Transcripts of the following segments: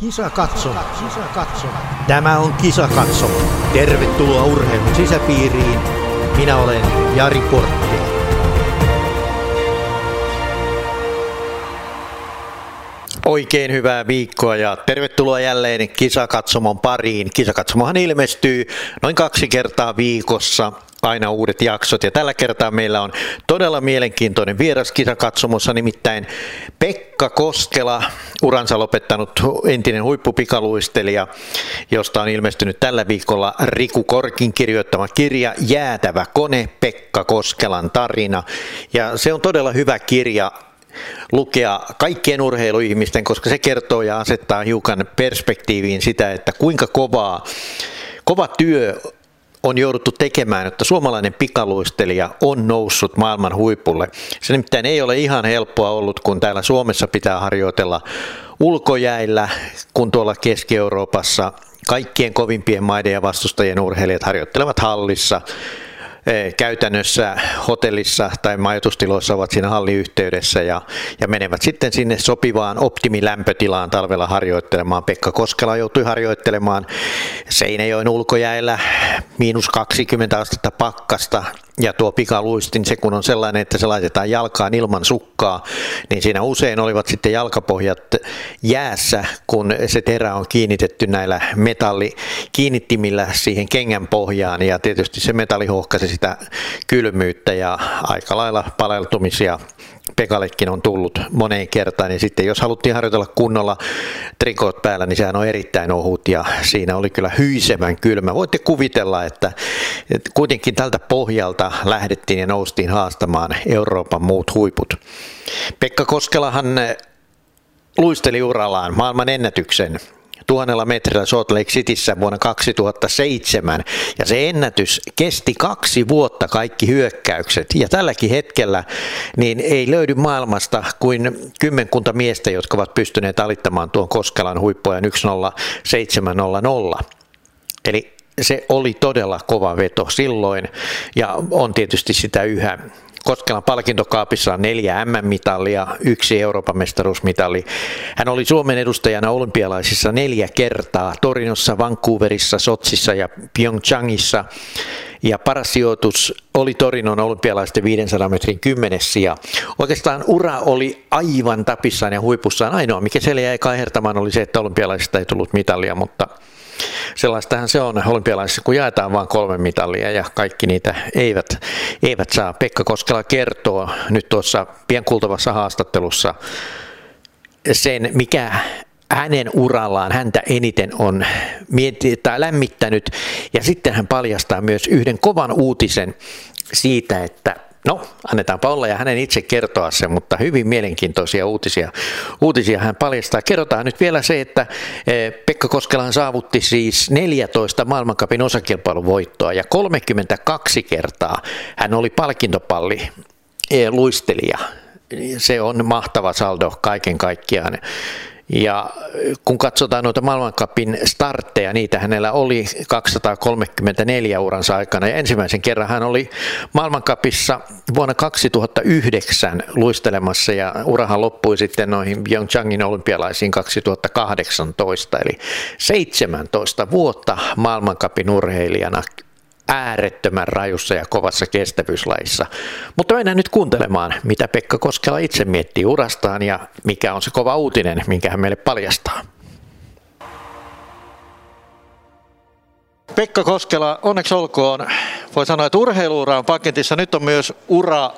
Kisa katsoma. Kisa katsoma. Tämä on Kisa katsoma. Tervetuloa urheilun sisäpiiriin. Minä olen Jari Portti. Oikein hyvää viikkoa ja tervetuloa jälleen Kisakatsomon pariin. Kisakatsomohan ilmestyy noin kaksi kertaa viikossa aina uudet jaksot. Ja tällä kertaa meillä on todella mielenkiintoinen vieras kisakatsomossa, nimittäin Pekka Koskela, uransa lopettanut entinen huippupikaluistelija, josta on ilmestynyt tällä viikolla Riku Korkin kirjoittama kirja Jäätävä kone, Pekka Koskelan tarina. Ja se on todella hyvä kirja lukea kaikkien urheiluihmisten, koska se kertoo ja asettaa hiukan perspektiiviin sitä, että kuinka kovaa, kova työ on jouduttu tekemään, että suomalainen pikaluistelija on noussut maailman huipulle. Se nimittäin ei ole ihan helppoa ollut, kun täällä Suomessa pitää harjoitella ulkojäillä, kun tuolla Keski-Euroopassa kaikkien kovimpien maiden ja vastustajien urheilijat harjoittelevat hallissa käytännössä hotellissa tai majoitustiloissa ovat siinä halliyhteydessä ja, ja menevät sitten sinne sopivaan optimilämpötilaan talvella harjoittelemaan. Pekka Koskela joutui harjoittelemaan Seinäjoen ulkojäällä miinus 20 astetta pakkasta ja tuo pikaluistin, se kun on sellainen, että se laitetaan jalkaan ilman sukkaa, niin siinä usein olivat sitten jalkapohjat jäässä, kun se terä on kiinnitetty näillä metallikiinnittimillä siihen kengän pohjaan. Ja tietysti se metalli hohkasi sitä kylmyyttä ja aika lailla paleltumisia Pekallekin on tullut moneen kertaan, niin sitten jos haluttiin harjoitella kunnolla trikot päällä, niin sehän on erittäin ohut ja siinä oli kyllä hyisevän kylmä. Voitte kuvitella, että kuitenkin tältä pohjalta lähdettiin ja noustiin haastamaan Euroopan muut huiput. Pekka Koskelahan luisteli urallaan maailman ennätyksen tuhannella metrillä Salt Lake Cityssä vuonna 2007 ja se ennätys kesti kaksi vuotta kaikki hyökkäykset ja tälläkin hetkellä niin ei löydy maailmasta kuin kymmenkunta miestä, jotka ovat pystyneet alittamaan tuon Koskelan huippujen 10700. Eli se oli todella kova veto silloin ja on tietysti sitä yhä. Koskelan palkintokaapissa on neljä M-mitalia, yksi Euroopan mestaruusmitali. Hän oli Suomen edustajana olympialaisissa neljä kertaa, Torinossa, Vancouverissa, Sotsissa ja Pyeongchangissa. Ja paras sijoitus oli Torinon olympialaisten 500 metrin kymmenessä. Ja oikeastaan ura oli aivan tapissaan ja huipussaan. Ainoa, mikä siellä jäi kaihertamaan, oli se, että olympialaisista ei tullut mitalia, mutta Sellaistahan se on olympialaisissa, kun jaetaan vain kolme mitalia ja kaikki niitä eivät, eivät saa. Pekka Koskela kertoo nyt tuossa pienkultavassa haastattelussa sen, mikä hänen urallaan häntä eniten on mieti- tai lämmittänyt. Ja sitten hän paljastaa myös yhden kovan uutisen siitä, että No, annetaanpa olla ja hänen itse kertoa sen, mutta hyvin mielenkiintoisia uutisia, uutisia hän paljastaa. Kerrotaan nyt vielä se, että eh, Pekka Koskelan saavutti siis 14 maailmankapin osakilpailuvoittoa ja 32 kertaa hän oli palkintopalli eh, luistelija. Se on mahtava saldo kaiken kaikkiaan. Ja kun katsotaan noita maailmankapin startteja, niitä hänellä oli 234 uransa aikana. Ja ensimmäisen kerran hän oli maailmankapissa vuonna 2009 luistelemassa ja urahan loppui sitten noihin Pyeongchangin olympialaisiin 2018. Eli 17 vuotta maailmankapin urheilijana äärettömän rajussa ja kovassa kestävyyslaissa. Mutta mennään nyt kuuntelemaan, mitä Pekka Koskela itse miettii urastaan ja mikä on se kova uutinen, minkä hän meille paljastaa. Pekka Koskela, onneksi olkoon. Voi sanoa, että urheiluura on paketissa. Nyt on myös ura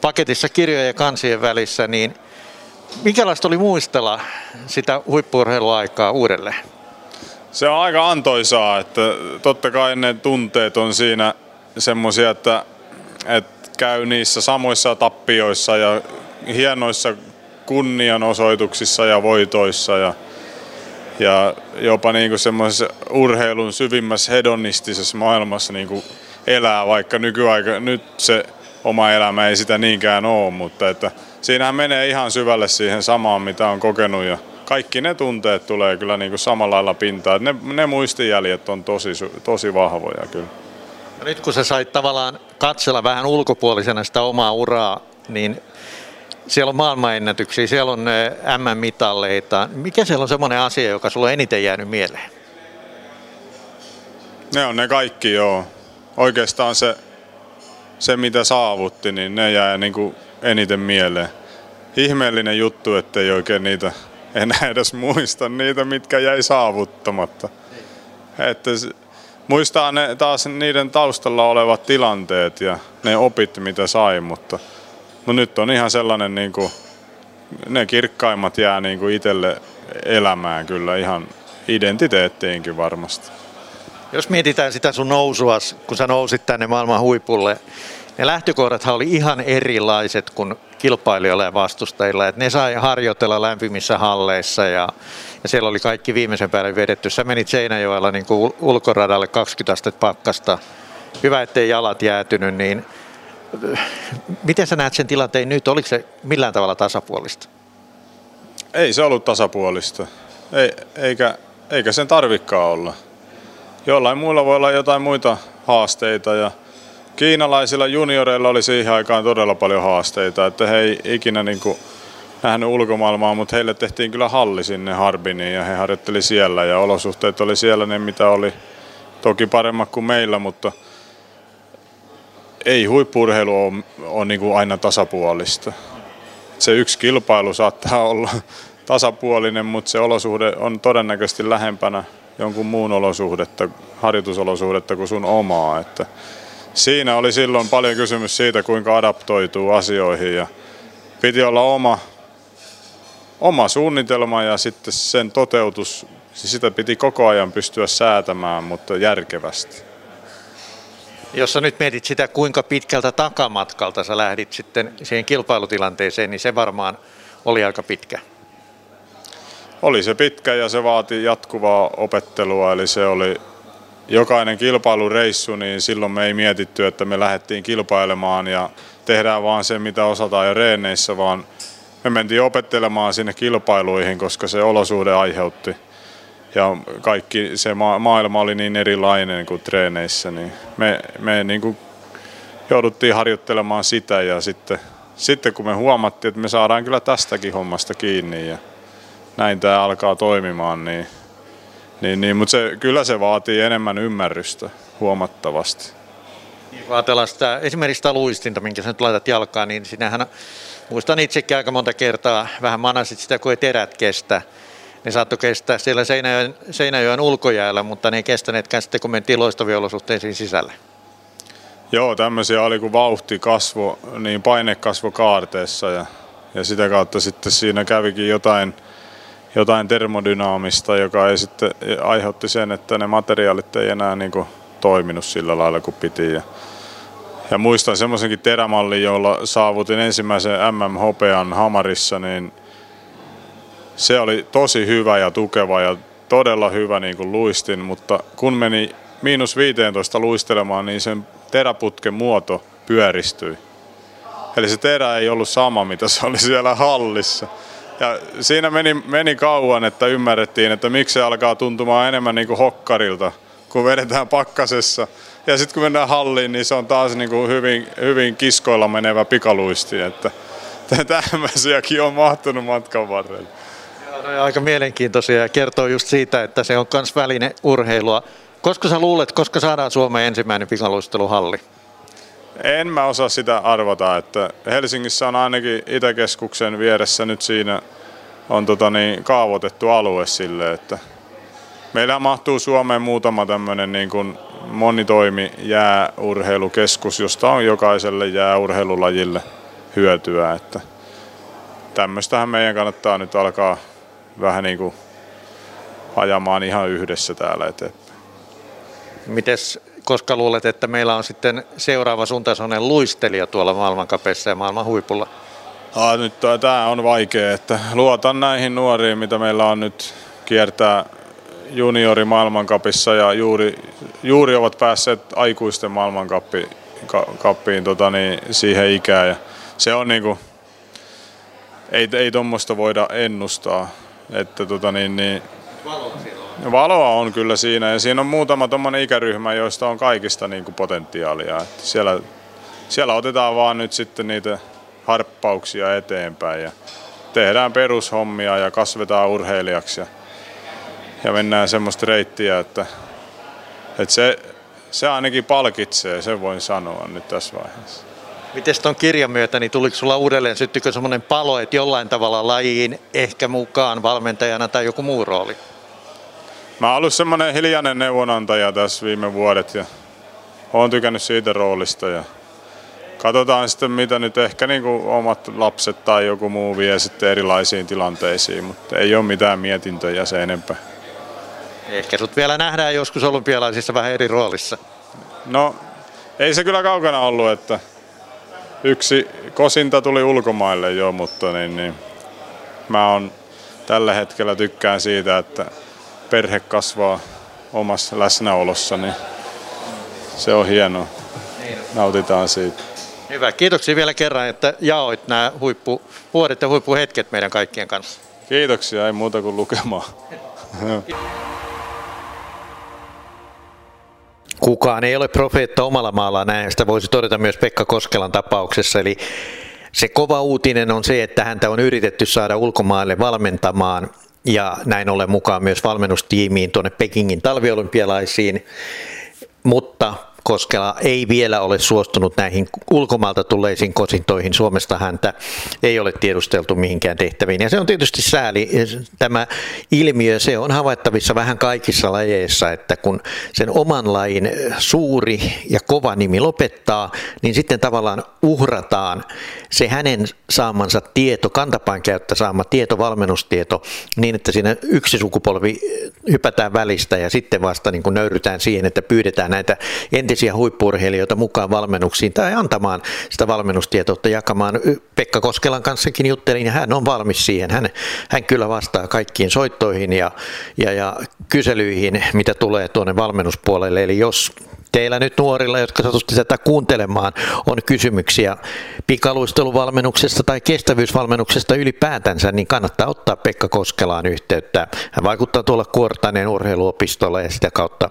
paketissa kirjojen ja kansien välissä. Niin minkälaista oli muistella sitä huippuurheiluaikaa uudelleen? Se on aika antoisaa, että totta kai ne tunteet on siinä semmoisia, että, että käy niissä samoissa tappioissa ja hienoissa kunnianosoituksissa ja voitoissa ja, ja jopa niin kuin semmoisessa urheilun syvimmässä hedonistisessa maailmassa niin kuin elää, vaikka nykyaika, nyt se oma elämä ei sitä niinkään ole, mutta että siinähän menee ihan syvälle siihen samaan, mitä on kokenut ja kaikki ne tunteet tulee kyllä niin kuin samalla lailla pintaan. Ne, ne muistijäljet on tosi, tosi vahvoja kyllä. nyt kun sä sait tavallaan katsella vähän ulkopuolisena sitä omaa uraa, niin Siellä on maailmanennätyksiä, siellä on M-mitalleita. Mikä siellä on semmoinen asia, joka sulla on eniten jäänyt mieleen? Ne on ne kaikki, joo. Oikeastaan se, se mitä saavutti, niin ne jää niin kuin eniten mieleen. Ihmeellinen juttu, ettei oikein niitä enää edes muista niitä, mitkä jäi saavuttamatta. Että muistaa ne taas niiden taustalla olevat tilanteet ja ne opit, mitä sai, mutta no nyt on ihan sellainen, niin kuin, ne kirkkaimmat jää niin kuin itselle elämään kyllä ihan identiteettiinkin varmasti. Jos mietitään sitä sun nousua, kun sä nousit tänne maailman huipulle, ne lähtökohdathan oli ihan erilaiset kuin kilpailijoilla ja vastustajilla. Et ne sai harjoitella lämpimissä halleissa ja, ja siellä oli kaikki viimeisen päälle vedetty. Sä menit Seinäjoella niin kuin ulkoradalle 20 astetta pakkasta. Hyvä, ettei jalat jäätynyt, niin miten sä näet sen tilanteen nyt? Oliko se millään tavalla tasapuolista? Ei se ollut tasapuolista. Ei, eikä, eikä sen tarvikkaa olla. Jollain muilla voi olla jotain muita haasteita ja kiinalaisilla junioreilla oli siihen aikaan todella paljon haasteita, että he ei ikinä niin kuin nähnyt ulkomaailmaa, mutta heille tehtiin kyllä halli sinne Harbiniin ja he harjoitteli siellä ja olosuhteet oli siellä ne mitä oli toki paremmat kuin meillä, mutta ei huippurheilu ole, ole niin kuin aina tasapuolista. Se yksi kilpailu saattaa olla tasapuolinen, mutta se olosuhde on todennäköisesti lähempänä jonkun muun olosuhdetta, harjoitusolosuhdetta kuin sun omaa. Että siinä oli silloin paljon kysymys siitä, kuinka adaptoituu asioihin ja piti olla oma, oma suunnitelma ja sitten sen toteutus, siis sitä piti koko ajan pystyä säätämään, mutta järkevästi. Jos sä nyt mietit sitä, kuinka pitkältä takamatkalta sä lähdit sitten siihen kilpailutilanteeseen, niin se varmaan oli aika pitkä. Oli se pitkä ja se vaati jatkuvaa opettelua, eli se oli jokainen kilpailureissu, niin silloin me ei mietitty, että me lähdettiin kilpailemaan ja tehdään vaan se, mitä osataan jo reeneissä, vaan me mentiin opettelemaan sinne kilpailuihin, koska se olosuhde aiheutti. Ja kaikki se ma- maailma oli niin erilainen kuin treeneissä, niin me, me niin kuin jouduttiin harjoittelemaan sitä ja sitten, sitten kun me huomattiin, että me saadaan kyllä tästäkin hommasta kiinni ja näin tämä alkaa toimimaan, niin niin, niin mutta se, kyllä se vaatii enemmän ymmärrystä huomattavasti. Niin, kun ajatellaan sitä, esimerkiksi sitä luistinta, minkä sä nyt laitat jalkaan, niin sinähän muistan itsekin aika monta kertaa, vähän manasit sitä, kun ei terät kestä. Ne saattoi kestää siellä Seinäjoen, Seinäjoen ulkojäällä, mutta ne ei kestäneetkään sitten, kun mentiin loistavia olosuhteisiin sisälle. Joo, tämmöisiä oli kun vauhti kasvo, niin paine kasvo kaarteessa ja, ja sitä kautta sitten siinä kävikin jotain – jotain termodynaamista, joka ei sitten aiheutti sen, että ne materiaalit ei enää niin kuin toiminut sillä lailla kuin piti. Ja, ja muistan semmoisenkin terämallin, jolla saavutin ensimmäisen MM-hopean Hamarissa, niin se oli tosi hyvä ja tukeva ja todella hyvä niin kuin luistin, mutta kun meni miinus 15 luistelemaan, niin sen teräputken muoto pyöristyi. Eli se terä ei ollut sama, mitä se oli siellä hallissa. Ja siinä meni, meni kauan, että ymmärrettiin, että miksi se alkaa tuntumaan enemmän niin kuin hokkarilta, kun vedetään pakkasessa. Ja sitten kun mennään halliin, niin se on taas niin kuin hyvin, hyvin kiskoilla menevä pikaluisti. Että tämmöisiäkin on mahtunut matkan varrella. No, aika mielenkiintoisia ja kertoo just siitä, että se on myös väline urheilua. Koska sä luulet, koska saadaan Suomen ensimmäinen pikaluisteluhalli? En mä osaa sitä arvata, että Helsingissä on ainakin Itäkeskuksen vieressä nyt siinä on tota niin, kaavoitettu alue sille, että meillä mahtuu Suomeen muutama tämmöinen niin kuin monitoimi jääurheilukeskus, josta on jokaiselle jääurheilulajille hyötyä, että tämmöistähän meidän kannattaa nyt alkaa vähän niin kuin ajamaan ihan yhdessä täällä eteenpäin. Mites koska luulet, että meillä on sitten seuraava sun tasoinen luistelija tuolla maailmankapessa ja maailman huipulla? Ah, nyt tämä on vaikea, että luotan näihin nuoriin, mitä meillä on nyt kiertää juniori maailmankapissa ja juuri, juuri ovat päässeet aikuisten maailmankappiin kappiin, tota, niin, siihen ikään. Ja se on niinku, ei, ei tuommoista voida ennustaa. Että, tota, niin, niin, Valoa on kyllä siinä ja siinä on muutama tuommoinen ikäryhmä, joista on kaikista niin kuin potentiaalia. Että siellä, siellä otetaan vaan nyt sitten niitä harppauksia eteenpäin ja tehdään perushommia ja kasvetaan urheilijaksi ja, ja mennään semmoista reittiä, että, että se, se ainakin palkitsee, sen voin sanoa nyt tässä vaiheessa. Miten tuon kirjan myötä, niin tuliko sulla uudelleen, syttykö semmoinen palo, että jollain tavalla lajiin ehkä mukaan valmentajana tai joku muu rooli? Mä oon ollut semmoinen hiljainen neuvonantaja tässä viime vuodet ja oon tykännyt siitä roolista ja katsotaan sitten mitä nyt ehkä niin kuin omat lapset tai joku muu vie sitten erilaisiin tilanteisiin, mutta ei ole mitään mietintöjä se enempää. Ehkä sut vielä nähdään joskus olympialaisissa vähän eri roolissa. No ei se kyllä kaukana ollut, että yksi kosinta tuli ulkomaille jo, mutta niin, niin, mä on tällä hetkellä tykkään siitä, että perhe kasvaa omassa läsnäolossa, niin se on hienoa. Nautitaan siitä. Hyvä. Kiitoksia vielä kerran, että jaoit nämä huippu, vuodet ja huippuhetket meidän kaikkien kanssa. Kiitoksia, ei muuta kuin lukemaan. Kukaan ei ole profeetta omalla maallaan, näin sitä voisi todeta myös Pekka Koskelan tapauksessa. Eli se kova uutinen on se, että häntä on yritetty saada ulkomaille valmentamaan ja näin ollen mukaan myös valmennustiimiin tuonne Pekingin talviolympialaisiin, mutta Koskela ei vielä ole suostunut näihin ulkomailta tulleisiin kosintoihin. Suomesta häntä ei ole tiedusteltu mihinkään tehtäviin. Ja se on tietysti sääli. Tämä ilmiö, se on havaittavissa vähän kaikissa lajeissa, että kun sen oman lajin suuri ja kova nimi lopettaa, niin sitten tavallaan uhrataan se hänen saamansa tieto, kantapain käyttä saama tieto, valmennustieto, niin että siinä yksi sukupolvi hypätään välistä ja sitten vasta niin kuin nöyrytään siihen, että pyydetään näitä entisiä huippurheilijoita mukaan valmennuksiin tai antamaan sitä valmennustietoutta jakamaan. Pekka Koskelan kanssakin juttelin ja hän on valmis siihen. Hän, hän kyllä vastaa kaikkiin soittoihin ja, ja, ja kyselyihin, mitä tulee tuonne valmennuspuolelle. Eli jos teillä nyt nuorilla, jotka satutte tätä kuuntelemaan, on kysymyksiä pikaluisteluvalmennuksesta tai kestävyysvalmennuksesta ylipäätänsä, niin kannattaa ottaa Pekka Koskelaan yhteyttä. Hän vaikuttaa tuolla Kuortaneen urheiluopistolla ja sitä kautta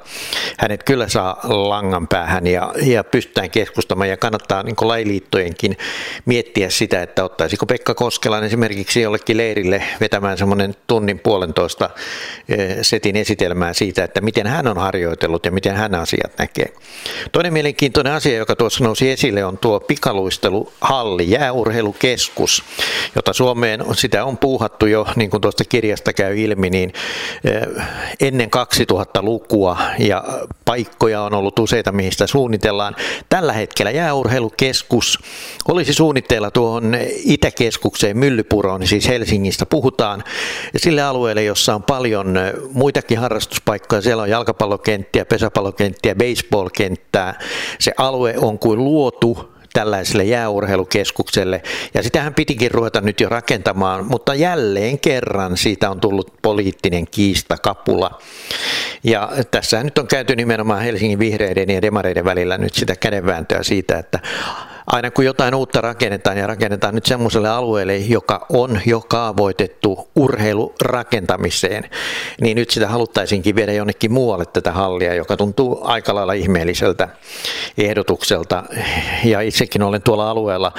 hänet kyllä saa langan päähän ja, ja pystytään keskustamaan ja kannattaa niin lajiliittojenkin miettiä sitä, että ottaisiko Pekka Koskelan esimerkiksi jollekin leirille vetämään semmoinen tunnin puolentoista eh, setin esitelmää siitä, että miten hän on harjoitellut ja miten hän asiat näkee. Toinen mielenkiintoinen asia, joka tuossa nousi esille, on tuo pikaluisteluhalli, jääurheilukeskus, jota Suomeen sitä on puuhattu jo, niin kuin tuosta kirjasta käy ilmi, niin eh, ennen 2000-lukua ja paikkoja on ollut useita, mihin sitä suunnitellaan. Tällä hetkellä jääurheilukeskus olisi suunnitteilla tuohon Itäkeskukseen Myllypuroon, siis Helsingistä puhutaan, sille alueelle, jossa on paljon eh, muitakin harrastuspaikkoja. Siellä on jalkapallokenttiä, pesäpallokenttiä, baseball baseball-kenttää. Se alue on kuin luotu tällaiselle jääurheilukeskukselle. Ja sitähän pitikin ruveta nyt jo rakentamaan, mutta jälleen kerran siitä on tullut poliittinen kiista kapula. Ja tässä nyt on käyty nimenomaan Helsingin vihreiden ja demareiden välillä nyt sitä kädenvääntöä siitä, että aina kun jotain uutta rakennetaan ja rakennetaan nyt semmoiselle alueelle, joka on jo kaavoitettu urheilurakentamiseen, niin nyt sitä haluttaisinkin viedä jonnekin muualle tätä hallia, joka tuntuu aika lailla ihmeelliseltä ehdotukselta. Ja itsekin olen tuolla alueella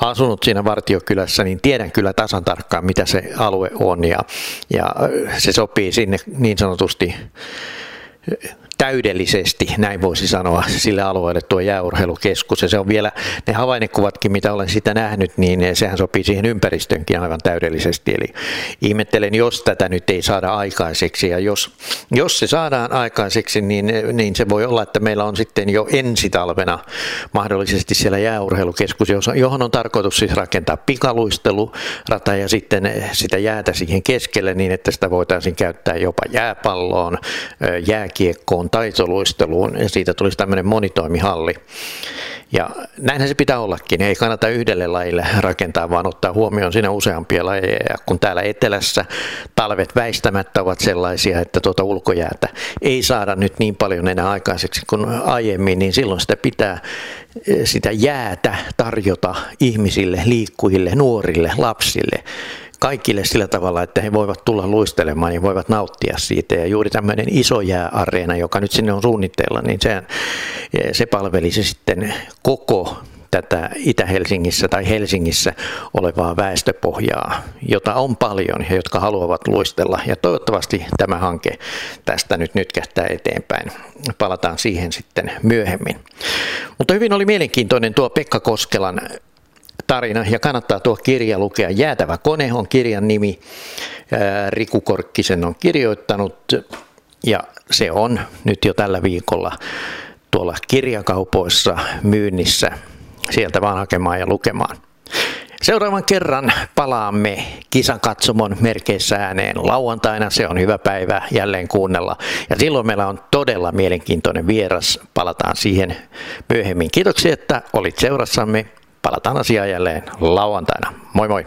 asunut siinä Vartiokylässä, niin tiedän kyllä tasan tarkkaan, mitä se alue on ja, ja se sopii sinne niin sanotusti täydellisesti, näin voisi sanoa, sille alueelle tuo jääurheilukeskus. Ja se on vielä, ne havainnekuvatkin, mitä olen sitä nähnyt, niin sehän sopii siihen ympäristönkin aivan täydellisesti. Eli ihmettelen, jos tätä nyt ei saada aikaiseksi. Ja jos, jos se saadaan aikaiseksi, niin, niin se voi olla, että meillä on sitten jo ensi talvena mahdollisesti siellä jääurheilukeskus, johon on tarkoitus siis rakentaa pikaluistelurata ja sitten sitä jäätä siihen keskelle niin, että sitä voitaisiin käyttää jopa jääpalloon, jääkiekkoon, taitoluisteluun ja siitä tulisi tämmöinen monitoimihalli. Ja näinhän se pitää ollakin. Ei kannata yhdelle lajille rakentaa, vaan ottaa huomioon siinä useampia lajeja. Kun täällä etelässä talvet väistämättä ovat sellaisia, että tuota ulkojäätä ei saada nyt niin paljon enää aikaiseksi kuin aiemmin, niin silloin sitä pitää sitä jäätä tarjota ihmisille, liikkujille, nuorille, lapsille kaikille sillä tavalla, että he voivat tulla luistelemaan ja voivat nauttia siitä. Ja juuri tämmöinen iso jääareena, joka nyt sinne on suunnitteilla, niin sehän, se palvelisi sitten koko tätä Itä-Helsingissä tai Helsingissä olevaa väestöpohjaa, jota on paljon ja jotka haluavat luistella. Ja toivottavasti tämä hanke tästä nyt nytkähtää eteenpäin. Palataan siihen sitten myöhemmin. Mutta hyvin oli mielenkiintoinen tuo Pekka Koskelan tarina ja kannattaa tuo kirja lukea. Jäätävä kone on kirjan nimi. Riku Korkkisen on kirjoittanut ja se on nyt jo tällä viikolla tuolla kirjakaupoissa myynnissä. Sieltä vaan hakemaan ja lukemaan. Seuraavan kerran palaamme kisakatsomon merkeissä ääneen lauantaina. Se on hyvä päivä jälleen kuunnella. Ja silloin meillä on todella mielenkiintoinen vieras. Palataan siihen myöhemmin. Kiitoksia, että olit seurassamme. Palataan asiaan jälleen lauantaina. Moi moi!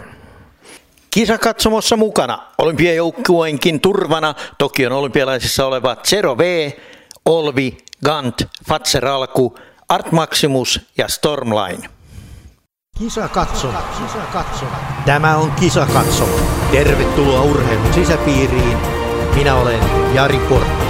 Kisakatsomossa mukana olympiajoukkueenkin turvana Tokion olympialaisissa oleva Zero V, Olvi, Gant, Fatser Alku, Art Maximus ja Stormline. Kisa katso, kisa katso. Tämä on Kisa katso. Tervetuloa urheilun sisäpiiriin. Minä olen Jari Portti.